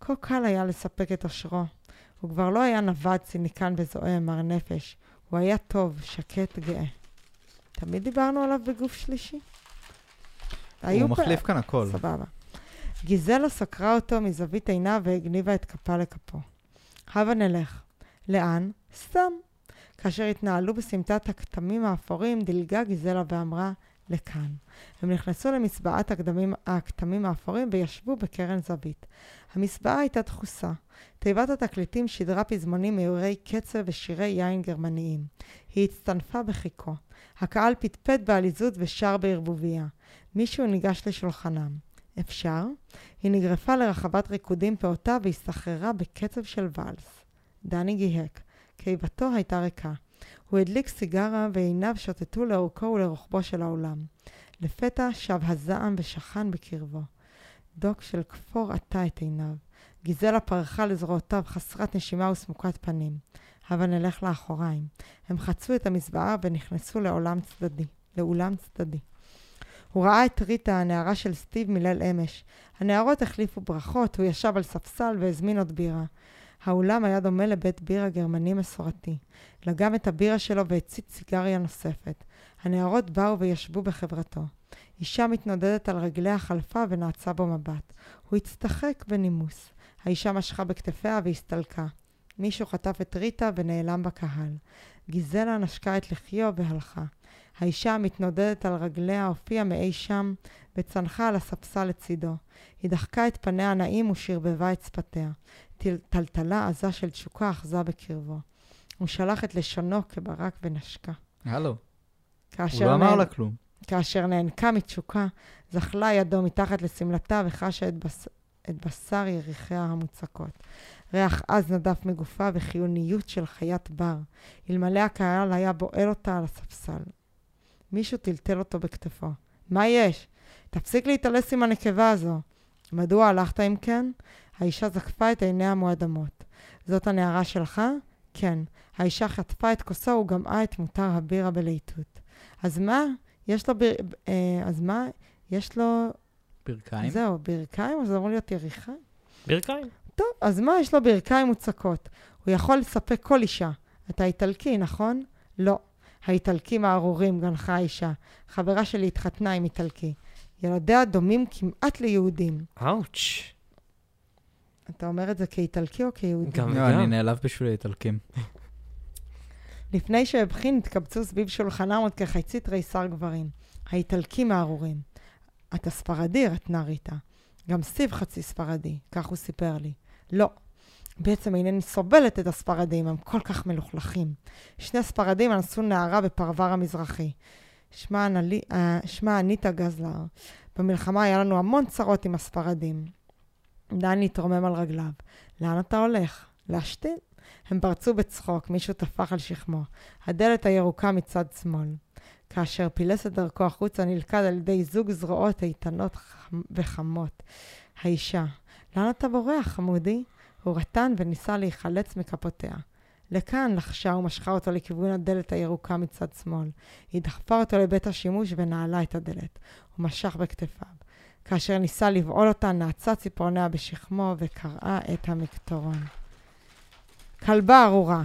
כה קל היה לספק את אושרו. הוא כבר לא היה נווד, ציניקן וזועם, מר נפש. הוא היה טוב, שקט, גאה. תמיד דיברנו עליו בגוף שלישי? הוא פ- מחליף כאן הכל. סבבה. גיזלה סקרה אותו מזווית עינה והגניבה את כפה לכפו. הבה נלך. לאן? סתם. כאשר התנהלו בסמטת הכתמים האפורים, דילגה גיזלה ואמרה, לכאן. הם נכנסו למסבעת הכתמים, הכתמים האפורים וישבו בקרן זווית. המסבעה הייתה דחוסה. תיבת התקליטים שידרה פזמונים מאירי קצב ושירי יין גרמניים. היא הצטנפה בחיכו. הקהל פטפט בעליזות ושר בערבוביה. מישהו ניגש לשולחנם. אפשר? היא נגרפה לרחבת ריקודים פעוטה והסתחררה בקצב של ואלס. דני גיהק. קיבתו הייתה ריקה. הוא הדליק סיגרה ועיניו שוטטו לאורכו ולרוחבו של האולם. לפתע שב הזעם ושכן בקרבו. דוק של כפור עטה את עיניו. גיזלה פרחה לזרועותיו חסרת נשימה וסמוקת פנים. הבה נלך לאחוריים. הם חצו את המזבעה ונכנסו לעולם צדדי. לאולם צדדי. הוא ראה את ריטה, הנערה של סטיב מליל אמש. הנערות החליפו ברכות, הוא ישב על ספסל והזמין עוד בירה. האולם היה דומה לבית בירה גרמני מסורתי. לגם את הבירה שלו והצית סיגריה נוספת. הנערות באו וישבו בחברתו. אישה מתנודדת על רגליה חלפה ונעצה בו מבט. הוא הצטחק בנימוס. האישה משכה בכתפיה והסתלקה. מישהו חטף את ריטה ונעלם בקהל. גיזלה נשקה את לחיו והלכה. האישה המתנודדת על רגליה הופיעה מאי שם וצנחה על הספסל לצידו. היא דחקה את פניה הנעים ושרבבה את שפתיה. טל- טלטלה עזה של תשוקה אחזה בקרבו. הוא שלח את לשונו כברק ונשקה. הלו, הוא לא אמר לה כלום. כאשר נאנקה מתשוקה, זחלה ידו מתחת לשמלתה וחשה את, בס... את בשר יריחיה המוצקות. ריח עז נדף מגופה וחיוניות של חיית בר. אלמלא הקהל היה בועל אותה על הספסל. מישהו טלטל אותו בכתפו. מה יש? תפסיק להתעלס עם הנקבה הזו. מדוע הלכת אם כן? האישה זקפה את עיניה המואדמות. זאת הנערה שלך? כן. האישה חטפה את כוסו וגמעה את מותר הבירה בלהיטות. אז מה? יש לו ביר... אה, אז מה? יש לו... ברכיים? זהו, ברכיים? או זה אמור להיות יריחיים? ברכיים. טוב, אז מה? יש לו ברכיים מוצקות. הוא יכול לספק כל אישה. אתה איטלקי, נכון? לא. האיטלקים הארורים, גנחה האישה. חברה שלי התחתנה עם איטלקי. ילדיה דומים כמעט ליהודים. אאוץ'. אתה אומר את זה כאיטלקי או כיהודי? גם לא, אני וגם. נעלב בשביל האיטלקים. לפני שהבחין, התקבצו סביב שולחנם עוד כחצי תריסר גברים. האיטלקים הארורים. אתה ספרדי, רטנה ריטה. גם סטיב חצי ספרדי, כך הוא סיפר לי. לא, בעצם אינני סובלת את הספרדים, הם כל כך מלוכלכים. שני הספרדים אנסו נערה בפרבר המזרחי. שמה, אנלי, uh, שמה אניטה גזלר. במלחמה היה לנו המון צרות עם הספרדים. דני התרומם על רגליו. לאן אתה הולך? להשתין? הם פרצו בצחוק, מישהו טפח על שכמו. הדלת הירוקה מצד שמאל. כאשר פילס את דרכו החוצה, נלכד על ידי זוג זרועות איתנות וחמות. האישה, לאן אתה בורח, חמודי? הוא רטן וניסה להיחלץ מכפותיה. לכאן לחשה ומשכה אותו לכיוון הדלת הירוקה מצד שמאל. היא דחפה אותו לבית השימוש ונעלה את הדלת. הוא משך בכתפיו. כאשר ניסה לבעול אותה, נעצה ציפורניה בשכמו וקרעה את המקטורון. כלבה ארורה.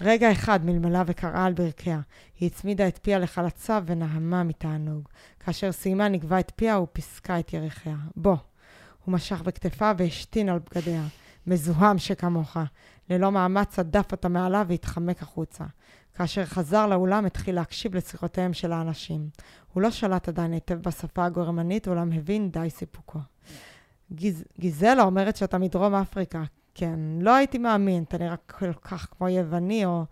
רגע אחד מלמלה וקרעה על ברכיה. היא הצמידה את פיה לחלציו ונהמה מתענוג. כאשר סיימה נגבה את פיה ופסקה את ירכיה. בוא. הוא משך בכתפיו והשתין על בגדיה. מזוהם שכמוך. ללא מאמץ הדף אותה מעליו והתחמק החוצה. כאשר חזר לאולם התחיל להקשיב לשיחותיהם של האנשים. הוא לא שלט עדיין היטב בשפה הגרמנית, אולם הבין די סיפוקו. גיז, גיזלה אומרת שאתה מדרום אפריקה. כן, לא הייתי מאמין, אתה נראה כל כך כמו יווני או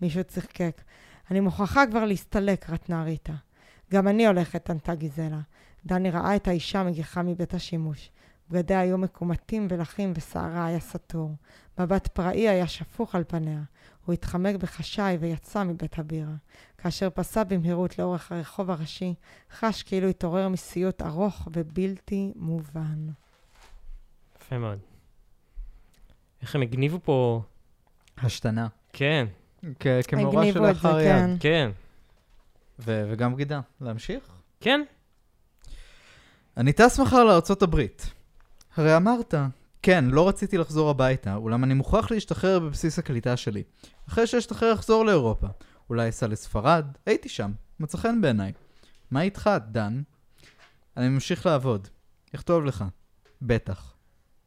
מישהו צחקק. אני מוכרחה כבר להסתלק, רטנה ריטה. גם אני הולכת, ענתה גיזלה. דני ראה את האישה מגיחה מבית השימוש. בגדיה היו מקומטים ולחים ושערה היה סתור. מבט פראי היה שפוך על פניה. הוא התחמק בחשאי ויצא מבית הבירה. כאשר פסע במהירות לאורך הרחוב הראשי, חש כאילו התעורר מסיוט ארוך ובלתי מובן. יפה מאוד. איך הם הגניבו פה... השתנה. כן, כ- כמאורע הגניבו את זה, שלאחר כן. יד. כן, ו- וגם בגידה. להמשיך? כן. אני טס מחר לארצות הברית. הרי אמרת, כן, לא רציתי לחזור הביתה, אולם אני מוכרח להשתחרר בבסיס הקליטה שלי. אחרי שאשתחרר לחזור לאירופה. אולי אסע לספרד? הייתי שם, מצא חן בעיניי. מה איתך, דן? אני ממשיך לעבוד. יכתוב לך. בטח.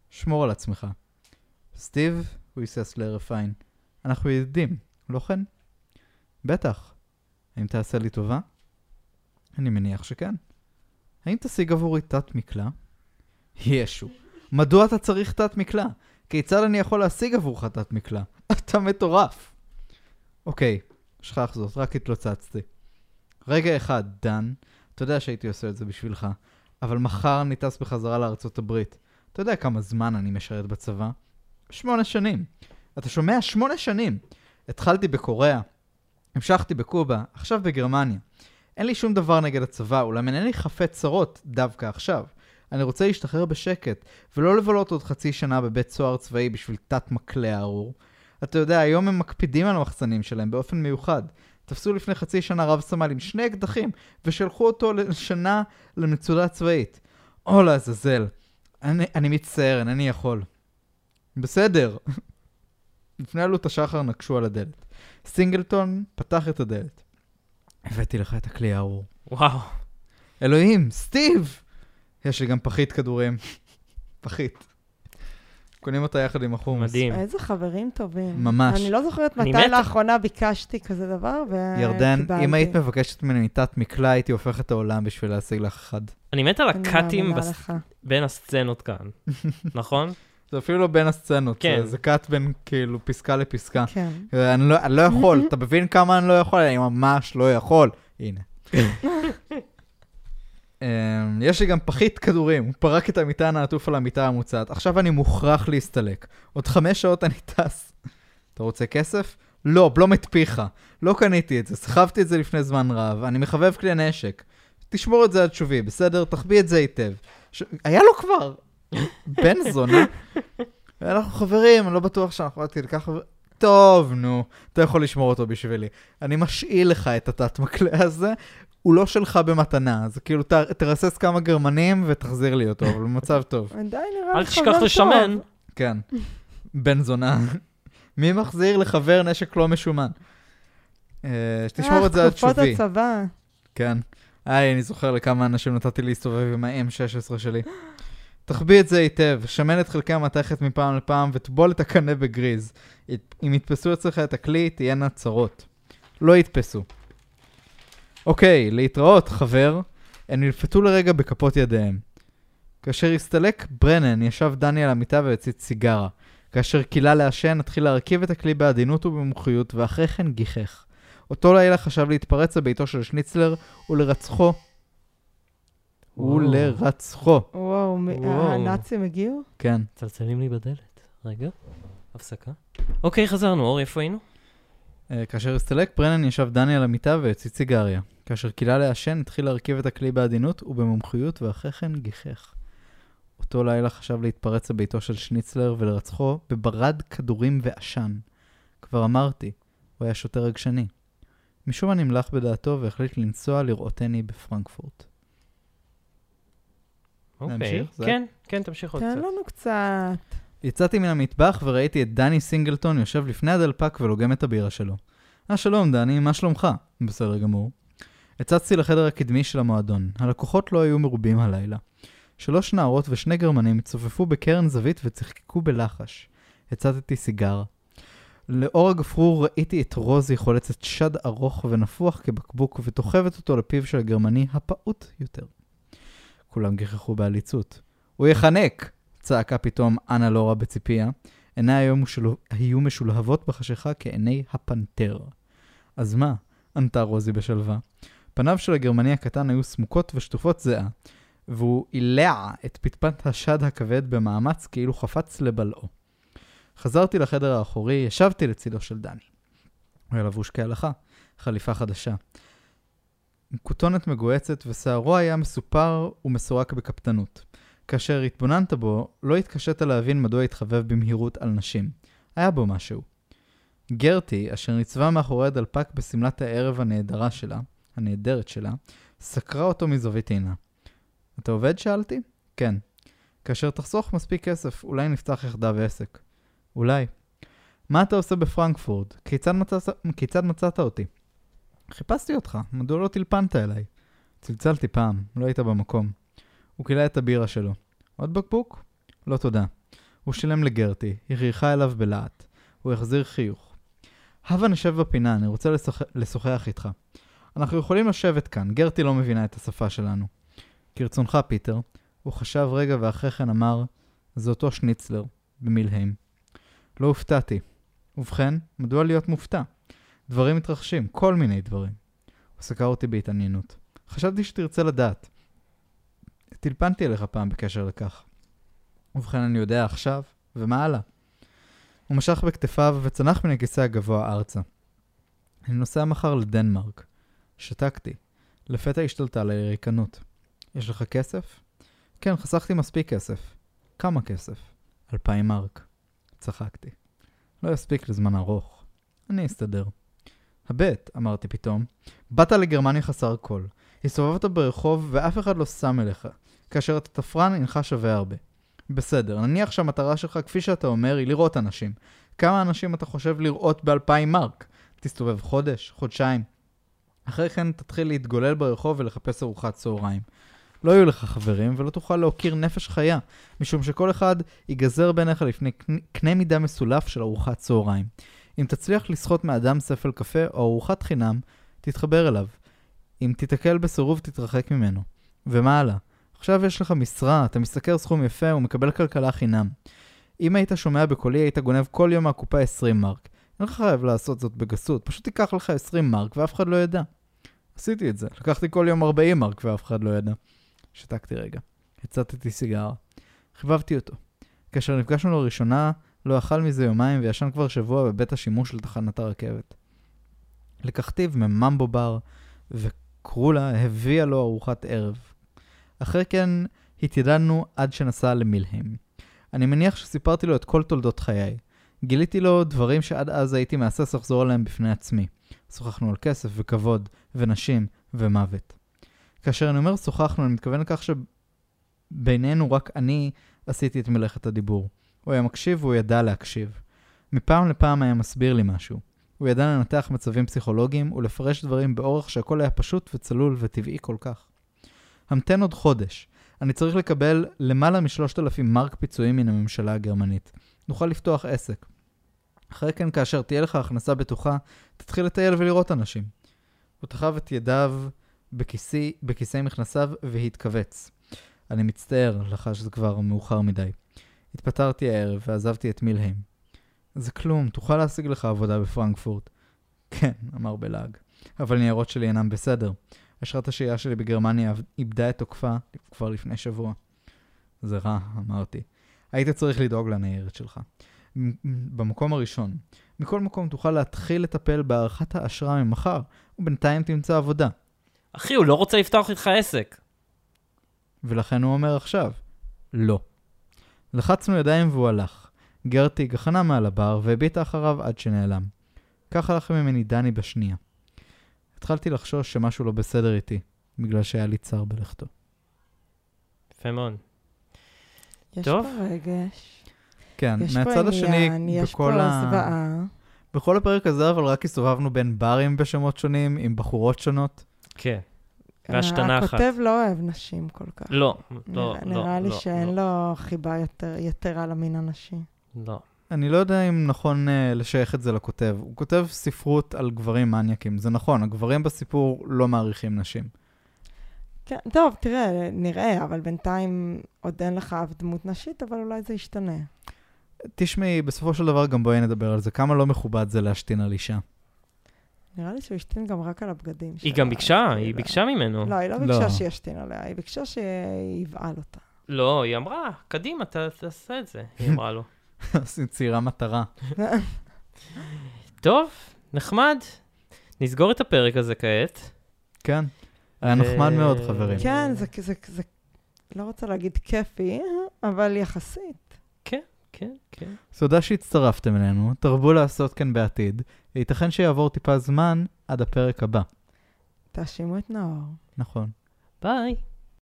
שמור על עצמך. סטיב, הוא היסס להרף עין. אנחנו ידידים, לא כן? בטח. האם תעשה לי טובה? אני מניח שכן. האם תשיג עבורי תת מקלע? ישו, מדוע אתה צריך תת מקלע? כיצד אני יכול להשיג עבורך תת מקלע? אתה מטורף. אוקיי, שכח זאת, רק התלוצצתי. רגע אחד, דן, אתה יודע שהייתי עושה את זה בשבילך, אבל מחר אני טס בחזרה לארצות הברית. אתה יודע כמה זמן אני משרת בצבא? שמונה שנים. אתה שומע? שמונה שנים. התחלתי בקוריאה, המשכתי בקובה, עכשיו בגרמניה. אין לי שום דבר נגד הצבא, אולם אינני חפץ צרות דווקא עכשיו. אני רוצה להשתחרר בשקט, ולא לבלות עוד חצי שנה בבית סוהר צבאי בשביל תת מקלע ארור. אתה יודע, היום הם מקפידים על המחסנים שלהם באופן מיוחד. תפסו לפני חצי שנה רב סמל עם שני אקדחים, ושלחו אותו לשנה למצודה צבאית. או לעזאזל. אני, אני מצטער, אינני יכול. בסדר. לפני עלות השחר נקשו על הדלת. סינגלטון פתח את הדלת. הבאתי לך את הכלי הארור. וואו. אלוהים, סטיב! יש לי גם פחית כדורים. פחית. קונים אותה יחד עם החומוס. מדהים. איזה חברים טובים. ממש. אני לא זוכרת אני מתי מתה. לאחרונה ביקשתי כזה דבר, וקיבלתי. ירדן, אם היית מבקשת ממני מיטת מקלע, הייתי הופך את העולם בשביל להשיג לך אחד. אני מת על הקאטים בס-. בין הסצנות כאן, נכון? זה אפילו לא בין הסצנות, כן. זה- זה קאט בין כאילו פסקה לפסקה. כן. אני לא, אני לא יכול, אתה מבין כמה אני לא יכול? אני ממש לא יכול. הנה. אמ, יש לי גם פחית כדורים, הוא פרק את המטען העטוף על המיטה המוצעת. עכשיו אני מוכרח להסתלק. עוד חמש שעות אני טס. אתה רוצה כסף? לא, בלום את פיך. לא קניתי את זה, סחבתי את זה לפני זמן רב, אני מחבב כלי נשק. תשמור את זה עד שובי, בסדר? תחביא את זה היטב. ש... היה לו כבר! בן זונה. אנחנו חברים, אני לא בטוח שאנחנו עד כדי כך... טוב, נו, אתה יכול לשמור אותו בשבילי. אני משאיל לך את התת מקלע הזה, הוא לא שלך במתנה, אז כאילו ת, תרסס כמה גרמנים ותחזיר לי אותו, אבל במצב טוב. עדיין נראה אל לי תשכח חבר טוב. לשמן. כן, בן זונה. מי מחזיר לחבר נשק לא משומן? אה, שתשמור את זה עד תקופות שובי. הצבא. כן. היי, אני זוכר לכמה אנשים נתתי להסתובב עם ה-M16 שלי. תחביא את זה היטב, שמן את חלקי המתכת מפעם לפעם וטבול את הקנה בגריז. אם יתפסו אצלך את הכלי, תהיינה צרות. לא יתפסו. אוקיי, להתראות, חבר. הם נלפתו לרגע בכפות ידיהם. כאשר הסתלק ברנן, ישב דני על המיטה והציץ סיגרה. כאשר קילה לעשן, התחיל להרכיב את הכלי בעדינות ובמומחיות, ואחרי כן גיחך. אותו לילה חשב להתפרץ לביתו של שניצלר ולרצחו. ולרצחו. וואו. הנאצים הגיעו? כן. צלצלים לי בדלת. רגע, הפסקה. אוקיי, חזרנו. אור, איפה היינו? אה, כאשר הסתלק, ברנן ישב דני על המיטה והציץ סיגריה. כאשר קילה לעשן, התחיל להרכיב את הכלי בעדינות ובמומחיות, ואחרי כן גיחך. אותו לילה חשב להתפרץ לביתו של שניצלר ולרצחו בברד כדורים ועשן. כבר אמרתי, הוא היה שוטר רגשני. משום מה נמלח בדעתו והחליט לנסוע לראותני בפרנקפורט. אוקיי. כן, כן, תמשיך עוד תן קצת. לנו קצת. יצאתי מן המטבח וראיתי את דני סינגלטון יושב לפני הדלפק ולוגם את הבירה שלו. אה, שלום, דני, מה שלומך? בסדר גמור. הצצתי לחדר הקדמי של המועדון. הלקוחות לא היו מרובים הלילה. שלוש נערות ושני גרמנים צופפו בקרן זווית וצחקקו בלחש. הצתתי סיגר. לאור הגפרור ראיתי את רוזי חולצת שד ארוך ונפוח כבקבוק ותוכבת אותו לפיו של הגרמני הפעוט יותר. כולם גיחכו בעליצות. הוא יחנק! צעקה פתאום אנה לורה בציפייה. עיניה היו, משול... היו משולהבות בחשיכה כעיני הפנתר. אז מה? ענתה רוזי בשלווה. פניו של הגרמני הקטן היו סמוקות ושטופות זיעה, והוא אילע את פטפט השד הכבד במאמץ כאילו חפץ לבלעו. חזרתי לחדר האחורי, ישבתי לצידו של דני. הוא היה לבוש כהלכה, חליפה חדשה. עם כותונת מגוהצת, ושערו היה מסופר ומסורק בקפדנות. כאשר התבוננת בו, לא התקשית להבין מדוע התחבב במהירות על נשים. היה בו משהו. גרטי, אשר ניצבה מאחורי הדלפק בשמלת הערב הנהדרה שלה, הנהדרת שלה, סקרה אותו מזווית עינה. אתה עובד? שאלתי. כן. כאשר תחסוך מספיק כסף, אולי נפתח יחדיו עסק. אולי. מה אתה עושה בפרנקפורט? כיצד מצאת, כיצד מצאת אותי? חיפשתי אותך, מדוע לא טלפנת אליי? צלצלתי פעם, לא היית במקום. הוא קילה את הבירה שלו. עוד בקבוק? לא תודה. הוא שילם לגרטי, היא חייכה אליו בלהט. הוא החזיר חיוך. הבה נשב בפינה, אני רוצה לשוח... לשוחח איתך. אנחנו יכולים לשבת כאן, גרטי לא מבינה את השפה שלנו. כרצונך, פיטר. הוא חשב רגע ואחרי כן אמר, זה אותו שניצלר, במילהם. לא הופתעתי. ובכן, מדוע להיות מופתע? דברים מתרחשים, כל מיני דברים. הוא סקר אותי בהתעניינות. חשבתי שתרצה לדעת. טלפנתי אליך פעם בקשר לכך. ובכן, אני יודע עכשיו, ומה הלאה? הוא משך בכתפיו וצנח מן הכיסא הגבוה ארצה. אני נוסע מחר לדנמרק. שתקתי. לפתע השתלטה עליי ריקנות. יש לך כסף? כן, חסכתי מספיק כסף. כמה כסף? אלפיים מרק. צחקתי. לא יספיק לזמן ארוך. אני אסתדר. הבט, אמרתי פתאום, באת לגרמניה חסר כל. הסתובבת ברחוב ואף אחד לא שם אליך. כאשר אתה תפרן, אינך שווה הרבה. בסדר, נניח שהמטרה שלך, כפי שאתה אומר, היא לראות אנשים. כמה אנשים אתה חושב לראות באלפיים מרק? תסתובב חודש, חודשיים. אחרי כן תתחיל להתגולל ברחוב ולחפש ארוחת צהריים. לא יהיו לך חברים ולא תוכל להוקיר נפש חיה, משום שכל אחד ייגזר בעיניך לפני קנה- מידה מסולף של ארוחת צהריים. אם תצליח לסחוט מאדם ספל קפה או ארוחת חינם, תתחבר אליו. אם תיתקל בסירוב, תתרחק ממנו. ומה הלאה? עכשיו יש לך משרה, אתה משתכר סכום יפה ומקבל כלכלה חינם. אם היית שומע בקולי, היית גונב כל יום מהקופה 20 מרק. אין לך חייב לעשות זאת בגסות, פשוט תיקח לך 20 מרק ואף אחד לא ידע. עשיתי את זה, לקחתי כל יום 40 מרק ואף אחד לא ידע. שתקתי רגע. הצטתי סיגר. חיבבתי אותו. כאשר נפגשנו לראשונה, לא אכל מזה יומיים וישן כבר שבוע בבית השימוש של תחנת הרכבת. לקחתיו מממבו בר, וקרולה הביאה לו ארוחת ערב. אחרי כן התיידדנו עד שנסע למילהם. אני מניח שסיפרתי לו את כל תולדות חיי. גיליתי לו דברים שעד אז הייתי מהסס לחזור עליהם בפני עצמי. שוחחנו על כסף וכבוד, ונשים, ומוות. כאשר אני אומר שוחחנו, אני מתכוון לכך שבינינו רק אני עשיתי את מלאכת הדיבור. הוא היה מקשיב והוא ידע להקשיב. מפעם לפעם היה מסביר לי משהו. הוא ידע לנתח מצבים פסיכולוגיים ולפרש דברים באורח שהכל היה פשוט וצלול וטבעי כל כך. המתן עוד חודש. אני צריך לקבל למעלה משלושת אלפים מרק פיצויים מן הממשלה הגרמנית. נוכל לפתוח עסק. אחרי כן, כאשר תהיה לך הכנסה בטוחה, תתחיל לטייל ולראות אנשים. הוא תחב את ידיו בכיסי, בכיסי מכנסיו והתכווץ. אני מצטער, לחש זה כבר מאוחר מדי. התפטרתי הערב ועזבתי את מילהיים. זה כלום, תוכל להשיג לך עבודה בפרנקפורט. כן, אמר בלעג. אבל ניירות שלי אינם בסדר. אשרת השהייה שלי בגרמניה איבדה את תוקפה כבר לפני שבוע. זה רע, אמרתי. היית צריך לדאוג לניירת שלך. במקום הראשון. מכל מקום תוכל להתחיל לטפל בהארכת האשרה ממחר, ובינתיים תמצא עבודה. אחי, הוא לא רוצה לפתוח איתך עסק. ולכן הוא אומר עכשיו, לא. לחצנו ידיים והוא הלך. גרטי גחנה מעל הבר והביטה אחריו עד שנעלם. כך הלך ממני דני בשנייה. התחלתי לחשוש שמשהו לא בסדר איתי, בגלל שהיה לי צער בלכתו. יפה מאוד. יש טוב. פה רגש. כן, יש פה מהצד השני, עניין, יש בכל פה ה... זוועה. בכל הפרק הזה, אבל רק הסתובבנו בין ברים בשמות שונים, עם בחורות שונות. כן. והשתנה אחת. הכותב לא אוהב נשים כל כך. לא, לא, לא, נראה לי לא, שאין לא, לו חיבה יותר- יתרה למין הנשי. לא. אני לא יודע אם נכון uh, לשייך את זה לכותב. הוא כותב ספרות על גברים מניאקים. זה נכון, הגברים בסיפור לא מעריכים נשים. כן, טוב, תראה, נראה, אבל בינתיים עוד אין לך אף דמות נשית, אבל אולי זה ישתנה. תשמעי, בסופו של דבר גם בואי נדבר על זה. כמה לא מכובד זה להשתין על אישה. נראה לי שהוא השתין גם רק על הבגדים שלה. היא גם ביקשה, כאילו. היא ביקשה ממנו. לא, היא לא לא. ביקשה שישתין עליה, היא ביקשה שיבעל אותה. לא, היא אמרה, קדימה, ת- תעשה את זה, היא אמרה לו. ציירה מטרה. טוב, נחמד. נסגור את הפרק הזה כעת. כן. היה נחמד מאוד, חברים. כן, זה, זה, זה, לא רוצה להגיד כיפי, אבל יחסית. כן, כן. תודה שהצטרפתם אלינו, תרבו לעשות כן בעתיד. ייתכן שיעבור טיפה זמן עד הפרק הבא. תאשימו את נאור. נכון. ביי.